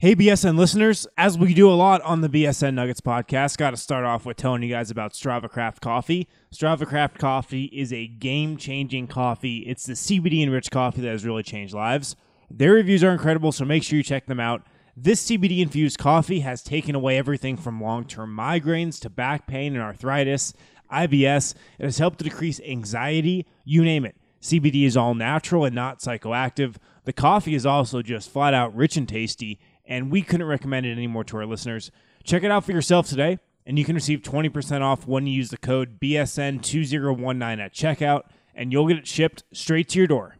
Hey, BSN listeners, as we do a lot on the BSN Nuggets podcast, got to start off with telling you guys about Strava Craft Coffee. Strava Craft Coffee is a game changing coffee. It's the CBD enriched coffee that has really changed lives. Their reviews are incredible, so make sure you check them out. This CBD infused coffee has taken away everything from long term migraines to back pain and arthritis, IBS. It has helped to decrease anxiety, you name it. CBD is all natural and not psychoactive. The coffee is also just flat out rich and tasty and we couldn't recommend it anymore to our listeners. Check it out for yourself today, and you can receive 20% off when you use the code BSN2019 at checkout, and you'll get it shipped straight to your door.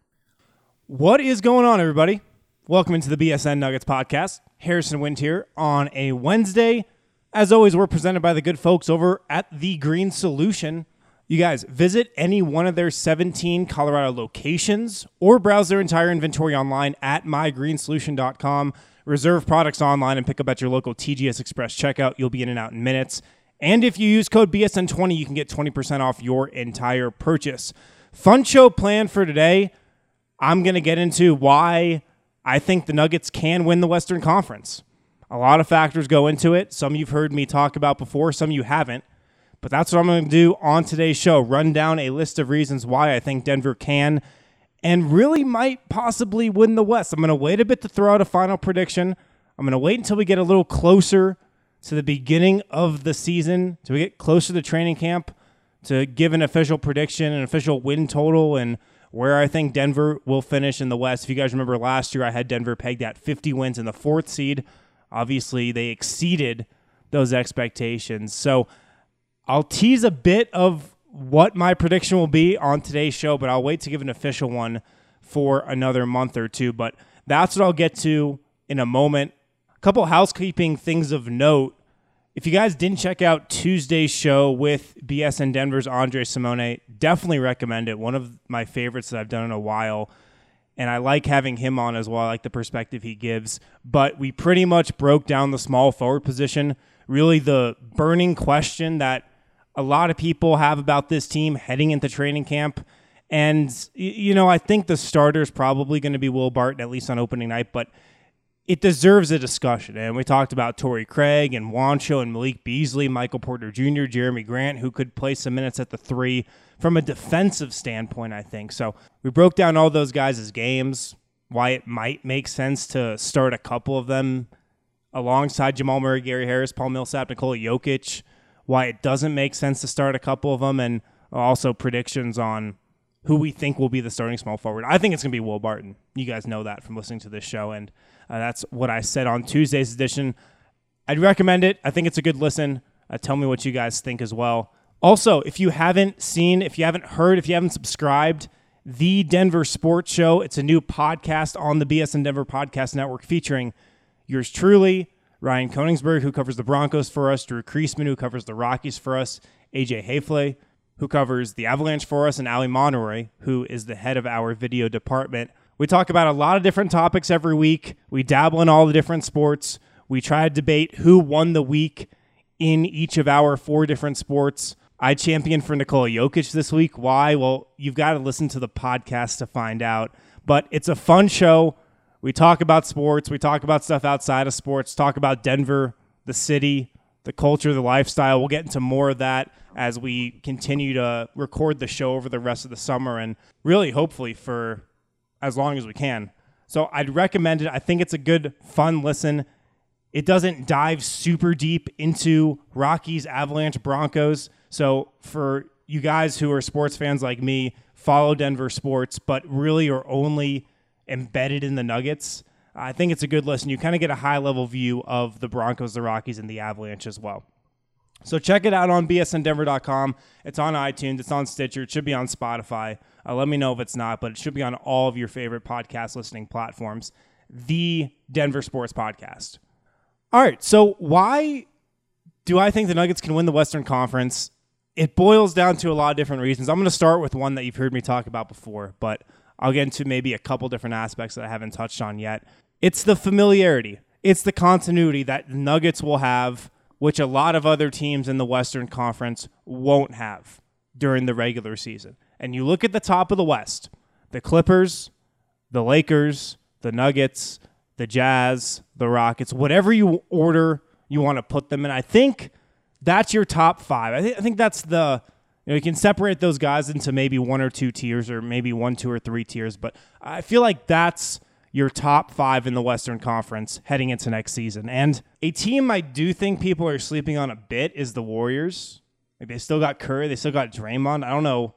What is going on, everybody? Welcome into the BSN Nuggets podcast. Harrison Wind here on a Wednesday. As always, we're presented by the good folks over at The Green Solution. You guys visit any one of their 17 Colorado locations or browse their entire inventory online at mygreensolution.com. Reserve products online and pick up at your local TGS Express checkout. You'll be in and out in minutes. And if you use code BSN20, you can get 20% off your entire purchase. Fun show planned for today. I'm going to get into why I think the Nuggets can win the Western Conference. A lot of factors go into it. Some you've heard me talk about before, some you haven't. But that's what I'm going to do on today's show run down a list of reasons why I think Denver can and really might possibly win the West. I'm going to wait a bit to throw out a final prediction. I'm going to wait until we get a little closer to the beginning of the season, to we get closer to training camp, to give an official prediction, an official win total, and where I think Denver will finish in the West. If you guys remember last year, I had Denver pegged at 50 wins in the fourth seed. Obviously, they exceeded those expectations. So I'll tease a bit of what my prediction will be on today's show, but I'll wait to give an official one for another month or two. But that's what I'll get to in a moment. A couple housekeeping things of note. If you guys didn't check out Tuesday's show with BSN Denver's Andre Simone, definitely recommend it. One of my favorites that I've done in a while. And I like having him on as well. I like the perspective he gives. But we pretty much broke down the small forward position. Really, the burning question that a lot of people have about this team heading into training camp. And, you know, I think the starter is probably going to be Will Barton, at least on opening night, but it deserves a discussion. And we talked about Torrey Craig and Juancho and Malik Beasley, Michael Porter Jr., Jerami Grant, who could play some minutes at the three from a defensive standpoint, I think. So we broke down all those guys' games, why it might make sense to start a couple of them alongside Jamal Murray, Gary Harris, Paul Millsap, Nikola Jokic why it doesn't make sense to start a couple of them, and also predictions on who we think will be the starting small forward. I think it's going to be Will Barton. You guys know that from listening to this show, and uh, that's what I said on Tuesday's edition. I'd recommend it. I think it's a good listen. Uh, tell me what you guys think as well. Also, if you haven't seen, if you haven't heard, if you haven't subscribed, the Denver Sports Show. It's a new podcast on the BSN Denver Podcast Network featuring yours truly, Ryan Koenigsberg, who covers the Broncos for us, Drew Creasman, who covers the Rockies for us, AJ Haefele, who covers the Avalanche for us, and Ali Monroy, who is the head of our video department. We talk about a lot of different topics every week. We dabble in all the different sports. We try to debate who won the week in each of our four different sports. I champion for Nikola Jokic this week. Why? Well, you've got to listen to the podcast to find out. But it's a fun show. We talk about sports, we talk about stuff outside of sports, talk about Denver, the city, the culture, the lifestyle. We'll get into more of that as we continue to record the show over the rest of the summer and really hopefully for as long as we can. So I'd recommend it. I think it's a good, fun listen. It doesn't dive super deep into Rockies, Avalanche, Broncos. So for you guys who are sports fans like me, follow Denver sports, but really are only embedded in the Nuggets. I think it's a good listen. You kind of get a high level view of the Broncos, the Rockies, and the Avalanche as well. So check it out on bsndenver.com. It's on iTunes, it's on Stitcher, it should be on Spotify. Uh, let me know if it's not, but it should be on all of your favorite podcast listening platforms. The Denver Sports Podcast. All right, so why do I think the Nuggets can win the Western Conference? It boils down to a lot of different reasons. I'm going to start with one that you've heard me talk about before, but I'll get into maybe a couple different aspects that I haven't touched on yet. It's the familiarity, it's the continuity that Nuggets will have, which a lot of other teams in the Western Conference won't have during the regular season. And you look at the top of the West the Clippers, the Lakers, the Nuggets, the Jazz, the Rockets, whatever you order you want to put them in. I think that's your top five. I, th- I think that's the you, know, you can separate those guys into maybe one or two tiers, or maybe one, two, or three tiers. But I feel like that's your top five in the Western Conference heading into next season. And a team I do think people are sleeping on a bit is the Warriors. Like they still got Curry, they still got Draymond. I don't know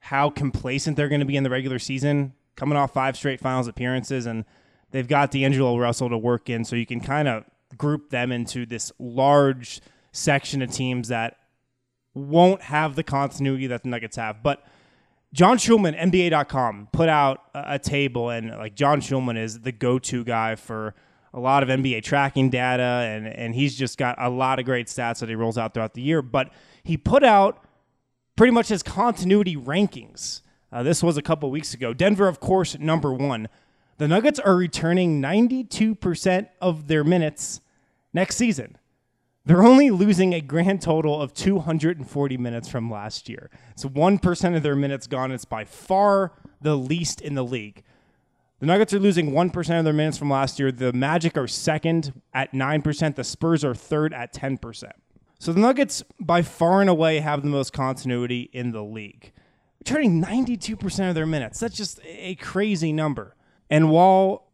how complacent they're going to be in the regular season, coming off five straight finals appearances, and they've got D'Angelo Russell to work in, so you can kind of group them into this large section of teams that won't have the continuity that the Nuggets have. But John Schuhmann, NBA.com, put out a, a table, and like John Schuhmann is the go-to guy for a lot of NBA tracking data, and and he's just got a lot of great stats that he rolls out throughout the year. But he put out pretty much his continuity rankings. Uh, this was a couple weeks ago. Denver, of course, number one. The Nuggets are returning 92% of their minutes next season. They're only losing a grand total of 240 minutes from last year. It's 1% of their minutes gone. It's by far the least in the league. The Nuggets are losing 1% of their minutes from last year. The Magic are second at 9%. The Spurs are third at 10%. So the Nuggets, by far and away, have the most continuity in the league. Returning 92% of their minutes. That's just a crazy number. And while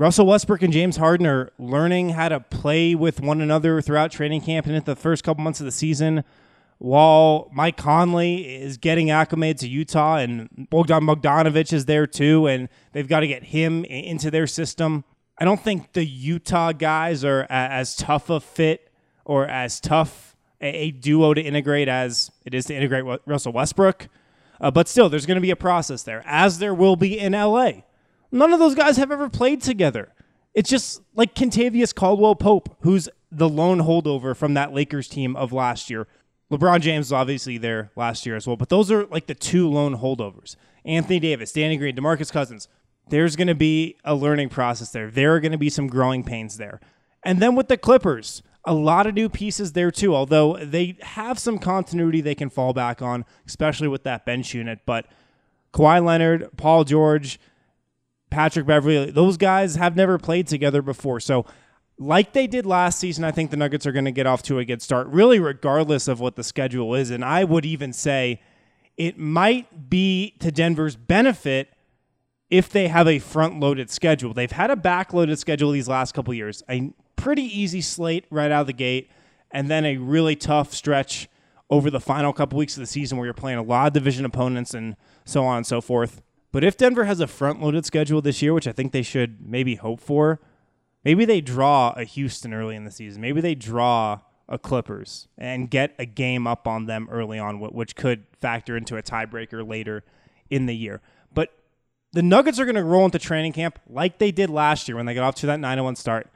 Russell Westbrook and James Harden are learning how to play with one another throughout training camp and in the first couple months of the season. While Mike Conley is getting acclimated to Utah and Bogdan Bogdanovich is there too, and they've got to get him into their system. I don't think the Utah guys are as tough a fit or as tough a duo to integrate as it is to integrate Russell Westbrook. Uh, but still, there's going to be a process there, as there will be in LA. None of those guys have ever played together. It's just like Kentavious Caldwell Pope, who's the lone holdover from that Lakers team of last year. LeBron James was obviously there last year as well, but those are like the two lone holdovers. Anthony Davis, Danny Green, DeMarcus Cousins. There's going to be a learning process there. There are going to be some growing pains there. And then with the Clippers, a lot of new pieces there too, although they have some continuity they can fall back on, especially with that bench unit. But Kawhi Leonard, Paul George, Patrick Beverley, those guys have never played together before. So, like they did last season, I think the Nuggets are going to get off to a good start, really, regardless of what the schedule is. And I would even say it might be to Denver's benefit if they have a front loaded schedule. They've had a back loaded schedule these last couple years, a pretty easy slate right out of the gate, and then a really tough stretch over the final couple weeks of the season where you're playing a lot of division opponents and so on and so forth. But if Denver has a front loaded schedule this year, which I think they should maybe hope for, maybe they draw a Houston early in the season. Maybe they draw a Clippers and get a game up on them early on, which could factor into a tiebreaker later in the year. But the Nuggets are going to roll into training camp like they did last year when they got off to that 9 1 start.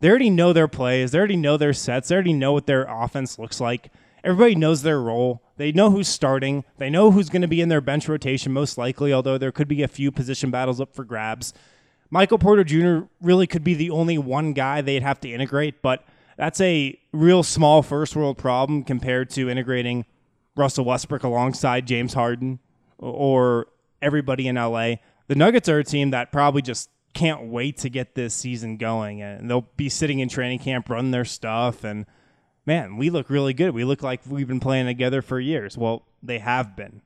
They already know their plays, they already know their sets, they already know what their offense looks like. Everybody knows their role. They know who's starting. They know who's going to be in their bench rotation most likely, although there could be a few position battles up for grabs. Michael Porter Jr. really could be the only one guy they'd have to integrate, but that's a real small first world problem compared to integrating Russell Westbrook alongside James Harden or everybody in LA. The Nuggets are a team that probably just can't wait to get this season going and they'll be sitting in training camp running their stuff and man, we look really good. We look like we've been playing together for years. Well, they have been.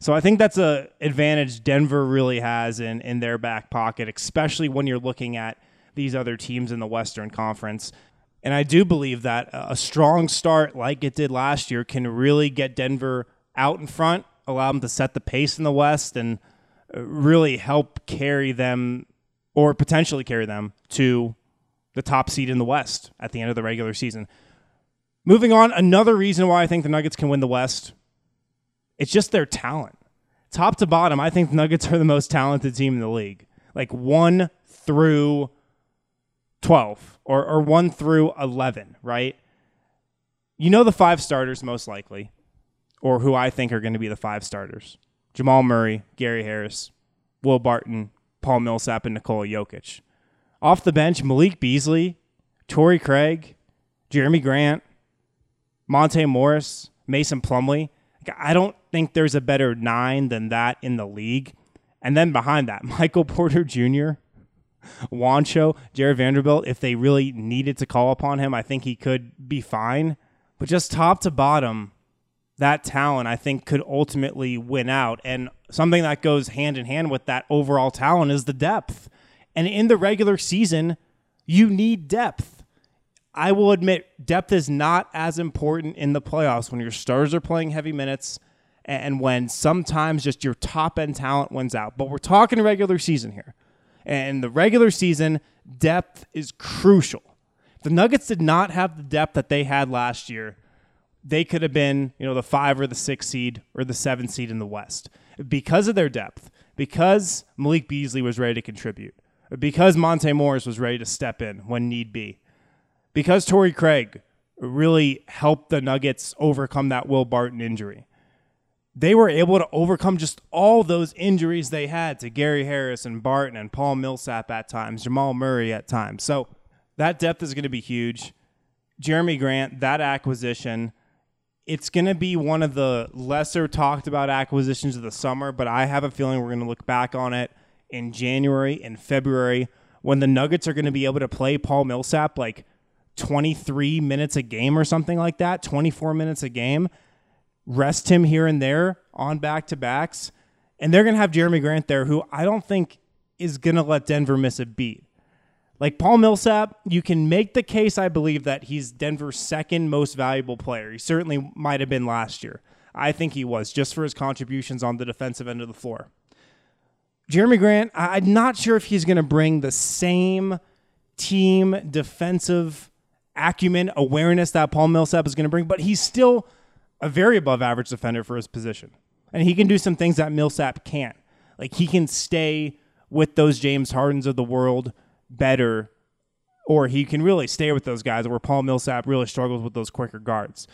So I think that's a advantage Denver really has in in their back pocket, especially when you're looking at these other teams in the Western Conference. And I do believe that a strong start like it did last year can really get Denver out in front, allow them to set the pace in the West and uh, really help carry them or potentially carry them to the top seed in the West at the end of the regular season. Moving on, another reason why I think the Nuggets can win the West, it's just their talent. Top to bottom, I think the Nuggets are the most talented team in the league. Like 1 through 12 or, or 1 through 11, right? You know the five starters most likely, or who I think are going to be the five starters Jamal Murray, Gary Harris, Will Barton, Paul Millsap, and Nikola Jokic. Off the bench, Malik Beasley, Torrey Craig, Jerami Grant, Monte Morris, Mason Plumlee. I don't think there's a better nine than that in the league. And then behind that, Michael Porter Jr., Juancho, Jarred Vanderbilt, if they really needed to call upon him, I think he could be fine. But just top to bottom, that talent I think could ultimately win out. And something that goes hand in hand with that overall talent is the depth. And in the regular season, you need depth. I will admit, depth is not as important in the playoffs when your stars are playing heavy minutes and when sometimes just your top end talent wins out. But we're talking regular season here. And the regular season, depth is crucial. The Nuggets did not have the depth that they had last year they could have been, you know, the five or the six seed or the seven seed in the West because of their depth, because Malik Beasley was ready to contribute, because Monte Morris was ready to step in when need be, because Torrey Craig really helped the Nuggets overcome that Will Barton injury. They were able to overcome just all those injuries they had to Gary Harris and Barton and Paul Millsap at times, Jamal Murray at times. So that depth is going to be huge. Jerami Grant, that acquisition, it's going to be one of the lesser talked about acquisitions of the summer, but I have a feeling we're going to look back on it in January and February when the Nuggets are going to be able to play Paul Millsap like 23 minutes a game or something like that, 24 minutes a game, rest him here and there on back to backs. And they're going to have Jerami Grant there, who I don't think is going to let Denver miss a beat. Like Paul Millsap, you can make the case, I believe, that he's Denver's second most valuable player. He certainly might have been last year. I think he was, just for his contributions on the defensive end of the floor. Jerami Grant, I'm not sure if he's going to bring the same team defensive acumen, awareness that Paul Millsap is going to bring, but he's still a very above average defender for his position. And he can do some things that Millsap can't. Like he can stay with those James Hardens of the world better, or he can really stay with those guys where Paul Millsap really struggles with those quicker guards.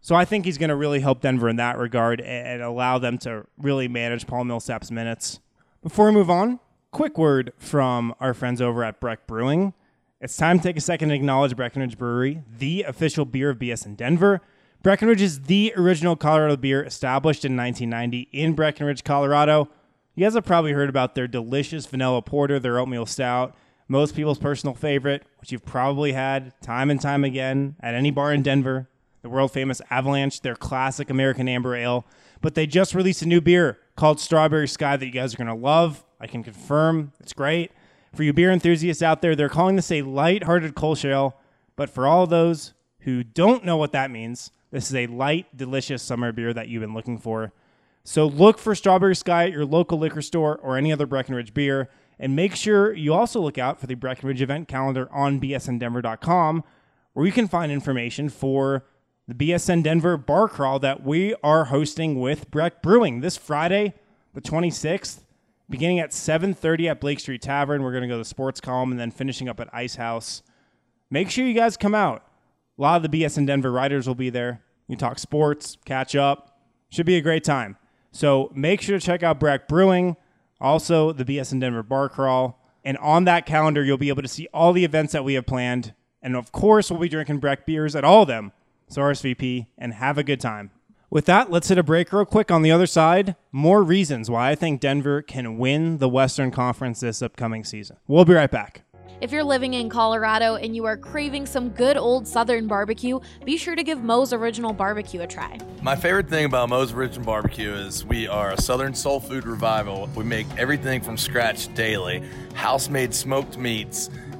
So I think he's going to really help Denver in that regard and allow them to really manage Paul Millsap's minutes. Before we move on, quick word from our friends over at Breck Brewing. It's time to take a second to acknowledge Breckenridge Brewery, the official beer of BSN Denver. Breckenridge is the original Colorado beer established in 1990 in Breckenridge, Colorado. You guys have probably heard about their delicious vanilla porter, their oatmeal stout, most people's personal favorite, which you've probably had time and time again at any bar in Denver, the world famous Avalanche, their classic American Amber Ale. But they just released a new beer called Strawberry Sky that you guys are going to love. I can confirm it's great. For you beer enthusiasts out there, they're calling this a light-hearted Kolsch ale. But for all those who don't know what that means, this is a light, delicious summer beer that you've been looking for. So look for Strawberry Sky at your local liquor store or any other Breckenridge beer. And make sure you also look out for the Breckenridge event calendar on bsndenver.com, where you can find information for the BSN Denver bar crawl that we are hosting with Breck Brewing this Friday, the 26th, beginning at 7:30 at Blake Street Tavern. We're going to go to the Sports Column and then finishing up at Ice House. Make sure you guys come out. A lot of the BSN Denver writers will be there. You talk sports, catch up. Should be a great time. So make sure to check out Breck Brewing. Also, the BSN Denver Bar Crawl. And on that calendar, you'll be able to see all the events that we have planned. And of course, we'll be drinking Breck beers at all of them. So RSVP and have a good time. With that, let's hit a break real quick. On the other side, more reasons why I think Denver can win the Western Conference this upcoming season. We'll be right back. If you're living in Colorado and you are craving some good old Southern barbecue, be sure to give Moe's Original Barbecue a try. My favorite thing about Moe's Original Barbecue is we are a Southern soul food revival. We make everything from scratch daily, house made smoked meats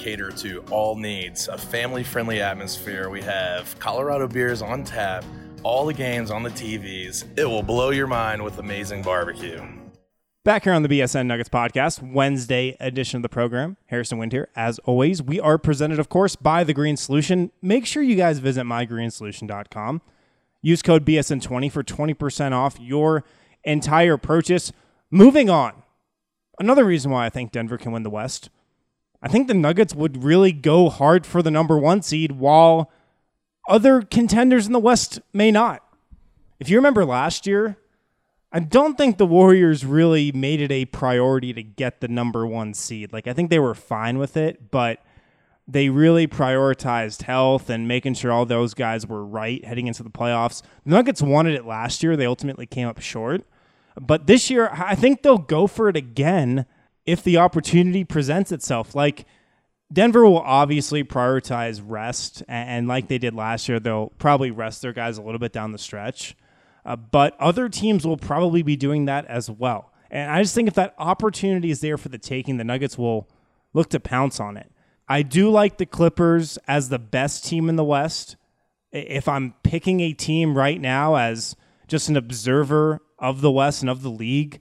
cater to all needs, a family friendly atmosphere. We have Colorado beers on tap all the games on the TVs. It will blow your mind with amazing barbecue. Back here on the BSN Nuggets podcast, Wednesday edition of the program. Harrison Wind here. As always, we are presented, of course, by The Green Solution. Make sure you guys visit mygreensolution.com. Use code BSN20 for 20% off your entire purchase. Moving on. Another reason why I think Denver can win the West. I think the Nuggets would really go hard for the number one seed while other contenders in the West may not. If you remember last year, I don't think the Warriors really made it a priority to get the number one seed. Like, I think they were fine with it, but they really prioritized health and making sure all those guys were right heading into the playoffs. The Nuggets wanted it last year. They ultimately came up short. But this year, I think they'll go for it again if the opportunity presents itself. Like, Denver will obviously prioritize rest, and like they did last year, they'll probably rest their guys a little bit down the stretch. Uh, but other teams will probably be doing that as well. And I just think if that opportunity is there for the taking, the Nuggets will look to pounce on it. I do like the Clippers as the best team in the West. If I'm picking a team right now as just an observer of the West and of the league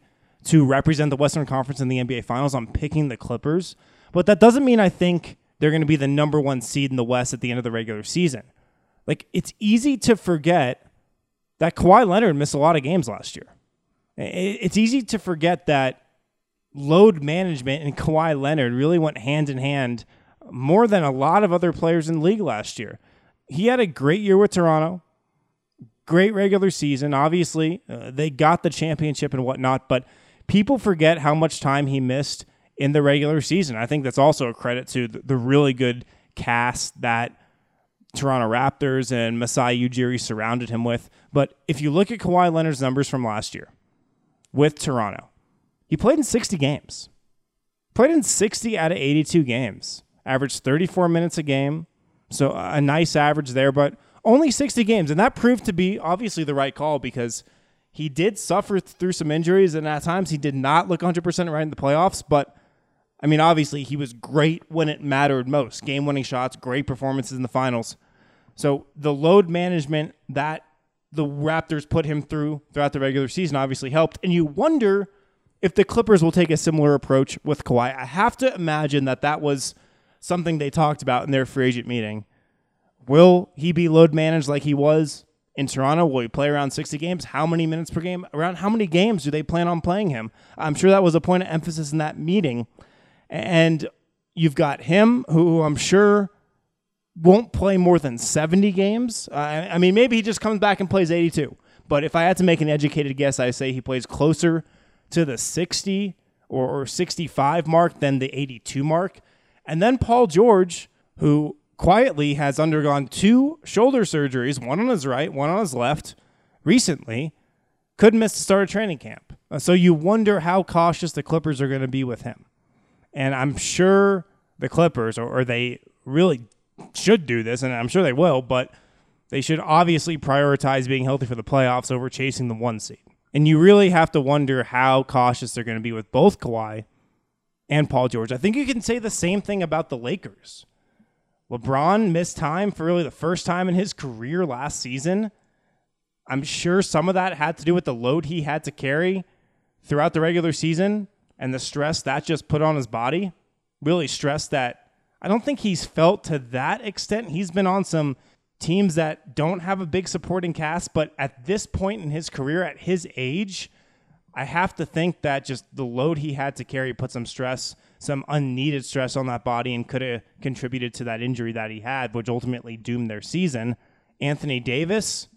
to represent the Western Conference in the NBA Finals, I'm picking the Clippers. But that doesn't mean I think they're going to be the number one seed in the West at the end of the regular season. Like, it's easy to forget that Kawhi Leonard missed a lot of games last year. It's easy to forget that load management and Kawhi Leonard really went hand in hand more than a lot of other players in the league last year. He had a great year with Toronto, great regular season. Obviously, uh, they got the championship and whatnot, but people forget how much time he missed in the regular season. I think that's also a credit to the really good cast that Toronto Raptors and Masai Ujiri surrounded him with. But if you look at Kawhi Leonard's numbers from last year with Toronto, he played in 60 games. Played in 60 out of 82 games. Averaged 34 minutes a game. So a nice average there, but only 60 games. And that proved to be obviously the right call because he did suffer through some injuries and at times he did not look 100% right in the playoffs. But I mean, obviously, he was great when it mattered most. Game winning shots, great performances in the finals. So the load management that the Raptors put him through throughout the regular season obviously helped. And you wonder if the Clippers will take a similar approach with Kawhi. I have to imagine that that was something they talked about in their free agent meeting. Will he be load managed like he was in Toronto? Will he play around 60 games? How many minutes per game? Around how many games do they plan on playing him? I'm sure that was a point of emphasis in that meeting. And you've got him, who I'm sure won't play more than 70 games. I mean, maybe he just comes back and plays 82. But if I had to make an educated guess, I say he plays closer to the 60 or, or 65 mark than the 82 mark. And then Paul George, who quietly has undergone two shoulder surgeries, one on his right, one on his left, recently, Couldn't miss the start of training camp. Uh, so you wonder how cautious the Clippers are going to be with him. And I'm sure the Clippers, or, or they really should do this, and I'm sure they will, but they should obviously prioritize being healthy for the playoffs over chasing the one seed. And you really have to wonder how cautious they're going to be with both Kawhi and Paul George. I think you can say the same thing about the Lakers. LeBron missed time for really the first time in his career last season. I'm sure some of that had to do with the load he had to carry throughout the regular season and the stress that just put on his body. Really stress that I don't think he's felt to that extent. He's been on some teams that don't have a big supporting cast, but at this point in his career, at his age, I have to think that just the load he had to carry put some stress, some unneeded stress on that body, and could have contributed to that injury that he had, which ultimately doomed their season. Anthony Davis,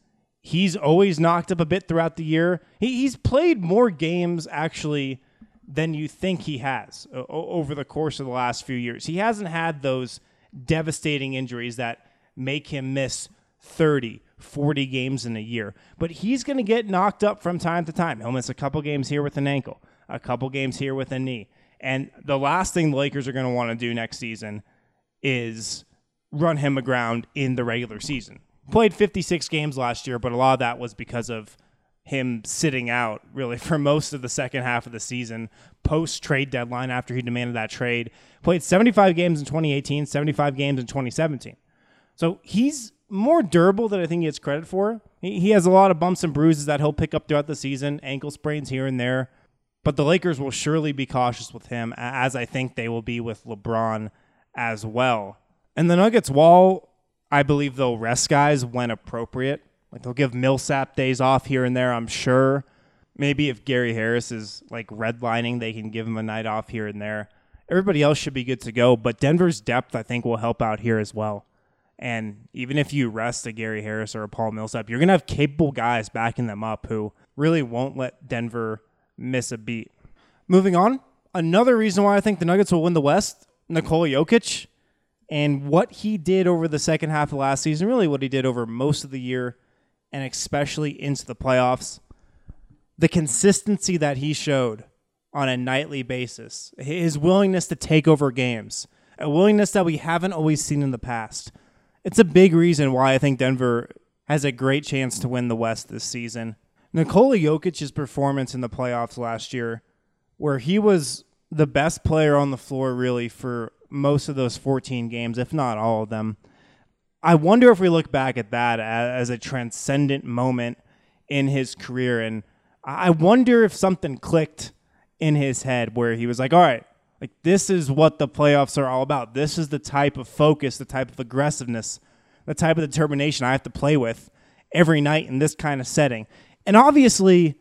he's always knocked up a bit throughout the year. He, he's played more games actually than you think he has over the course of the last few years. He hasn't had those devastating injuries that make him miss 30, 40 games in a year. But he's going to get knocked up from time to time. He'll miss a couple games here with an ankle, a couple games here with a knee. And the last thing the Lakers are going to want to do next season is run him aground in the regular season. Played 56 games last year, but a lot of that was because of him sitting out really for most of the second half of the season post trade deadline after he demanded that trade. Played 75 games in 2018, 75 games in 2017. So he's more durable than I think he gets credit for. He, he has a lot of bumps and bruises that he'll pick up throughout the season, ankle sprains here and there. But the Lakers will surely be cautious with him, as I think they will be with LeBron as well. And the Nuggets, while I believe they'll rest guys when appropriate, like they'll give Millsap days off here and there, I'm sure. Maybe if Gary Harris is like redlining, they can give him a night off here and there. Everybody else should be good to go, but Denver's depth, I think, will help out here as well. And even if you rest a Gary Harris or a Paul Millsap, you're going to have capable guys backing them up who really won't let Denver miss a beat. Moving on, another reason why I think the Nuggets will win the West, Nikola Jokic, and what he did over the second half of last season, really what he did over most of the year, and especially into the playoffs. The consistency that he showed on a nightly basis, his willingness to take over games, a willingness that we haven't always seen in the past. It's a big reason why I think Denver has a great chance to win the West this season. Nikola Jokic's performance in the playoffs last year, where he was the best player on the floor really for most of those 14 games, if not all of them. I wonder if we look back at that as a transcendent moment in his career. And I wonder if something clicked in his head where he was like, all right, like this is what the playoffs are all about. This is the type of focus, the type of aggressiveness, the type of determination I have to play with every night in this kind of setting. And obviously,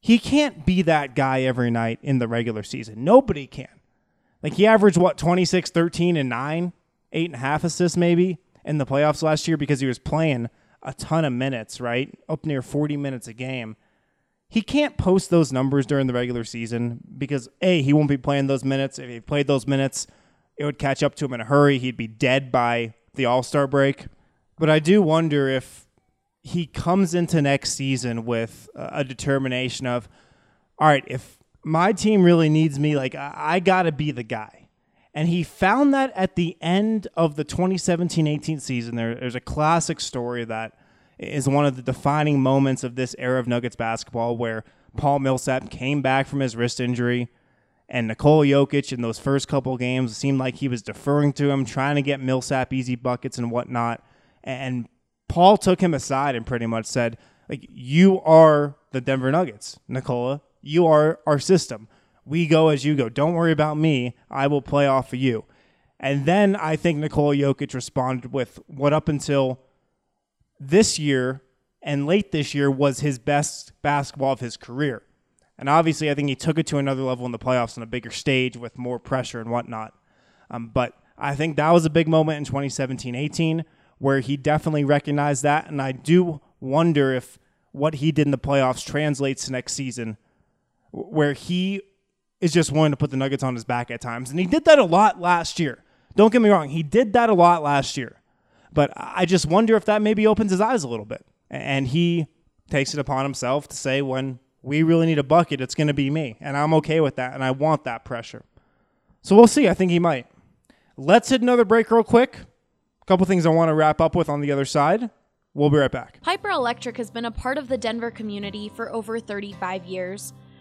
he can't be that guy every night in the regular season. Nobody can. Like he averaged what 26, 13, and 9, eight and a half assists maybe in the playoffs last year because he was playing a ton of minutes, right? Up near 40 minutes a game. He can't post those numbers during the regular season because A, he won't be playing those minutes. If he played those minutes, it would catch up to him in a hurry. He'd be dead by the All Star break. But I do wonder if he comes into next season with a determination of, all right, if my team really needs me, like I, I got to be the guy. And he found that at the end of the 2017 18 season. There, there's a classic story that is one of the defining moments of this era of Nuggets basketball where Paul Millsap came back from his wrist injury. And Nikola Jokic in those first couple games seemed like he was deferring to him, trying to get Millsap easy buckets and whatnot. And Paul took him aside and pretty much said, like, you are the Denver Nuggets, Nikola. You are our system. We go as you go. Don't worry about me. I will play off of you. And then I think Nikola Jokic responded with what up until this year and late this year was his best basketball of his career. And obviously, I think he took it to another level in the playoffs on a bigger stage with more pressure and whatnot. Um, but I think that was a big moment in 2017 18 where he definitely recognized that. And I do wonder if what he did in the playoffs translates to next season, where he is just willing to put the Nuggets on his back at times. And he did that a lot last year. Don't get me wrong, he did that a lot last year. But I just wonder if that maybe opens his eyes a little bit. And he takes it upon himself to say, when we really need a bucket, it's going to be me. And I'm okay with that. And I want that pressure. So we'll see. I think he might. Let's hit another break real quick. Couple things I want to wrap up with on the other side. We'll be right back. Piper Electric has been a part of the Denver community for over 35 years.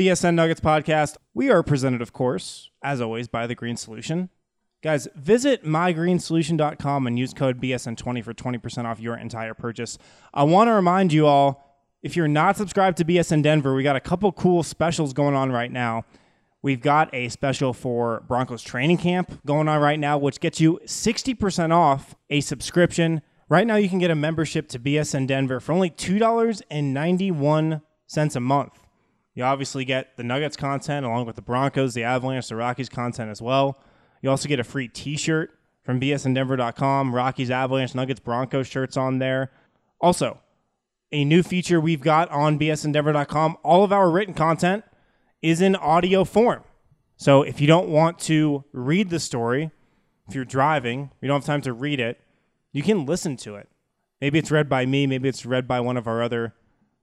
BSN Nuggets podcast. We are presented, of course, as always, by The Green Solution. Guys, visit mygreensolution.com and use code BSN20 for 20% off your entire purchase. I want to remind you all if you're not subscribed to BSN Denver, we got a couple cool specials going on right now. We've got a special for Broncos training camp going on right now, which gets you 60% off a subscription. Right now, you can get a membership to BSN Denver for only $2.91 a month. You obviously get the Nuggets content along with the Broncos, the Avalanche, the Rockies content as well. You also get a free t shirt from bsndenver.com, Rockies, Avalanche, Nuggets, Broncos shirts on there. Also, a new feature we've got on bsndenver.com all of our written content is in audio form. So if you don't want to read the story, if you're driving, you don't have time to read it, you can listen to it. Maybe it's read by me, maybe it's read by one of our other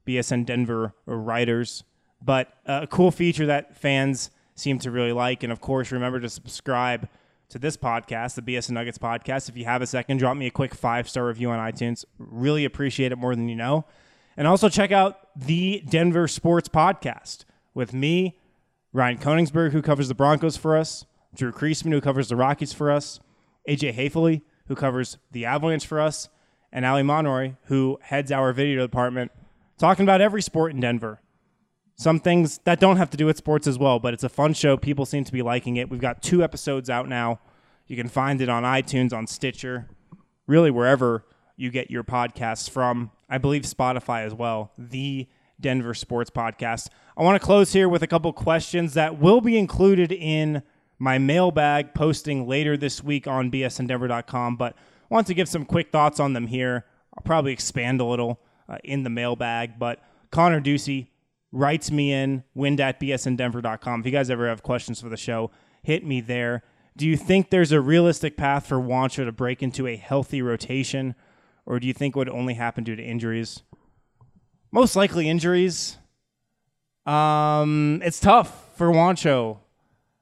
BSN Denver writers, but a cool feature that fans seem to really like. And of course, remember to subscribe to this podcast, the BSN Nuggets podcast. If you have a second, drop me a quick five star review on iTunes. Really appreciate it more than you know. And also check out the Denver Sports Podcast with me, Ryan Koenigsberg, who covers the Broncos for us, Drew Creasman, who covers the Rockies for us, AJ Haefele, who covers the Avalanche for us, and Ali Monroy, who heads our video department, talking about every sport in Denver. Some things that don't have to do with sports as well, but it's a fun show. People seem to be liking it. We've got two episodes out now. You can find it on iTunes, on Stitcher, really wherever you get your podcasts from. I believe Spotify as well. The Denver Sports Podcast. I want to close here with a couple questions that will be included in my mailbag posting later this week on bsndenver.com, but I want to give some quick thoughts on them here. I'll probably expand a little uh, in the mailbag, but Connor Ducey writes me in, wind at bsndenver.com. If you guys ever have questions for the show, hit me there. Do you think there's a realistic path for Juancho to break into a healthy rotation, or do you think it would only happen due to injuries? Most likely injuries. Um, it's tough for Juancho.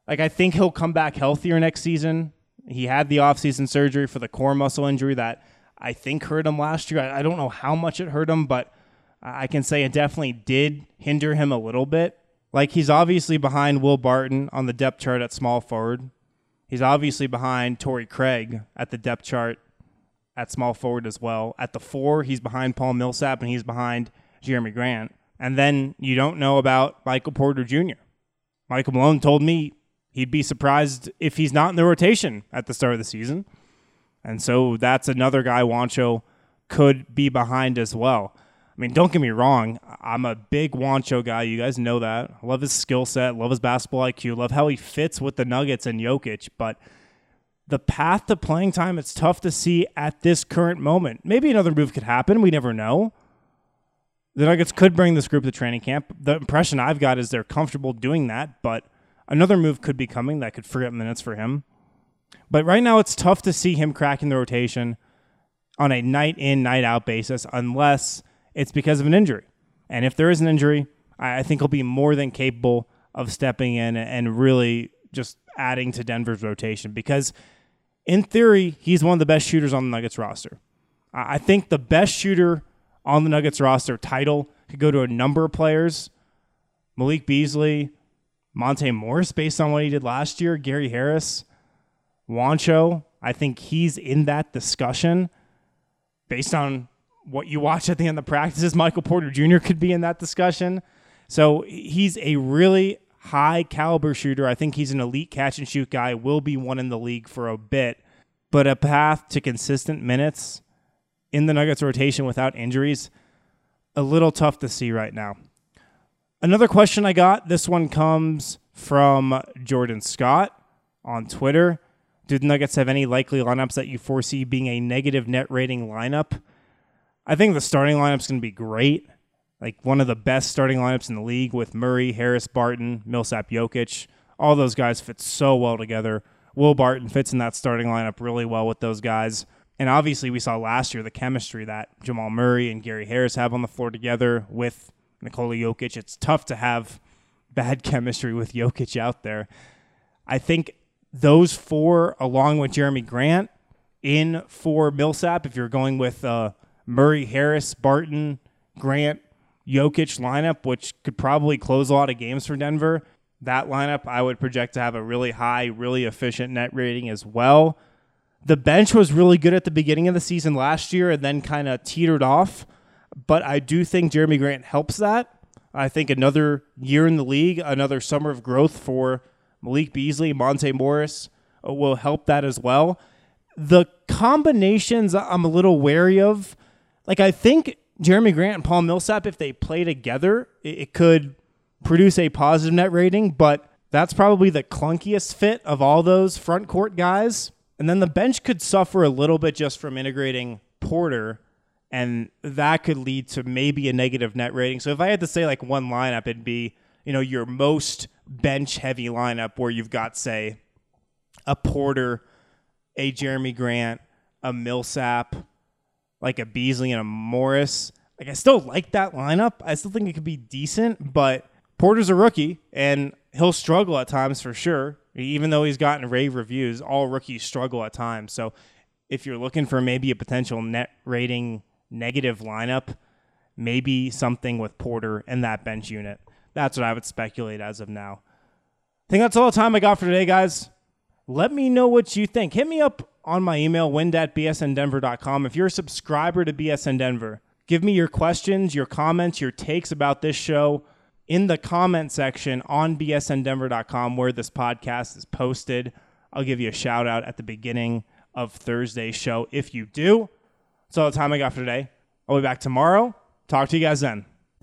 Like I think he'll come back healthier next season. He had the offseason surgery for the core muscle injury that I think hurt him last year. I, I don't know how much it hurt him, but I can say it definitely did hinder him a little bit. Like he's obviously behind Will Barton on the depth chart at small forward. He's obviously behind Torrey Craig at the depth chart at small forward as well. At the four, he's behind Paul Millsap and he's behind Jerami Grant. And then you don't know about Michael Porter Jr. Michael Malone told me he'd be surprised if he's not in the rotation at the start of the season. And so that's another guy Juancho could be behind as well. I mean, don't get me wrong. I'm a big Juancho guy. You guys know that. I love his skill set, love his basketball IQ, love how he fits with the Nuggets and Jokic. But the path to playing time, it's tough to see at this current moment. Maybe another move could happen. We never know the Nuggets could bring this group to training camp. The impression I've got is they're comfortable doing that, but another move could be coming that could free up minutes for him. But right now, it's tough to see him cracking the rotation on a night in, night out basis unless it's because of an injury. And if there is an injury, I think he'll be more than capable of stepping in and really just adding to Denver's rotation because, in theory, he's one of the best shooters on the Nuggets roster. I think the best shooter on the Nuggets roster title could go to a number of players. Malik Beasley, Monte Morris, based on what he did last year, Gary Harris, Juancho. I think he's in that discussion based on what you watch at the end of the practices. Michael Porter Jr. could be in that discussion. So he's a really high caliber shooter. I think he's an elite catch and shoot guy, will be one in the league for a bit. But a path to consistent minutes in the Nuggets rotation without injuries, a little tough to see right now. Another question I got, this one comes from Jordan Scott on Twitter. Do the Nuggets have any likely lineups that you foresee being a negative net rating lineup? I think the starting lineup's going to be great. Like one of the best starting lineups in the league with Murray, Harris, Barton, Millsap, Jokic. All those guys fit so well together. Will Barton fits in that starting lineup really well with those guys. And obviously, we saw last year the chemistry that Jamal Murray and Gary Harris have on the floor together with Nikola Jokic. It's tough to have bad chemistry with Jokic out there. I think those four, along with Jerami Grant, in for Millsap, if you're going with uh, Murray, Harris, Barton, Grant, Jokic lineup, which could probably close a lot of games for Denver, that lineup I would project to have a really high, really efficient net rating as well. The bench was really good at the beginning of the season last year and then kind of teetered off. But I do think Jerami Grant helps that. I think another year in the league, another summer of growth for Malik Beasley, Monte Morris uh, will help that as well. The combinations I'm a little wary of. Like, I think Jerami Grant and Paul Millsap, if they play together, it could produce a positive net rating, but that's probably the clunkiest fit of all those front court guys. And then the bench could suffer a little bit just from integrating Porter, and that could lead to maybe a negative net rating. So if I had to say like one lineup, it'd be, you know, your most bench heavy lineup where you've got, say, a Porter, a Jerami Grant, a Millsap, like a Beasley and a Morris. Like I still like that lineup. I still think it could be decent, but Porter's a rookie and he'll struggle at times for sure. Even though he's gotten rave reviews, all rookies struggle at times. So if you're looking for maybe a potential net rating negative lineup, maybe something with Porter and that bench unit. That's what I would speculate as of now. I think that's all the time I got for today, guys. Let me know what you think. Hit me up on my email, wind at. If you're a subscriber to BSN Denver, give me your questions, your comments, your takes about this show in the comment section on bsndenver.com where this podcast is posted. I'll give you a shout out at the beginning of Thursday's show if you do. That's all the time I got for today. I'll be back tomorrow. Talk to you guys then.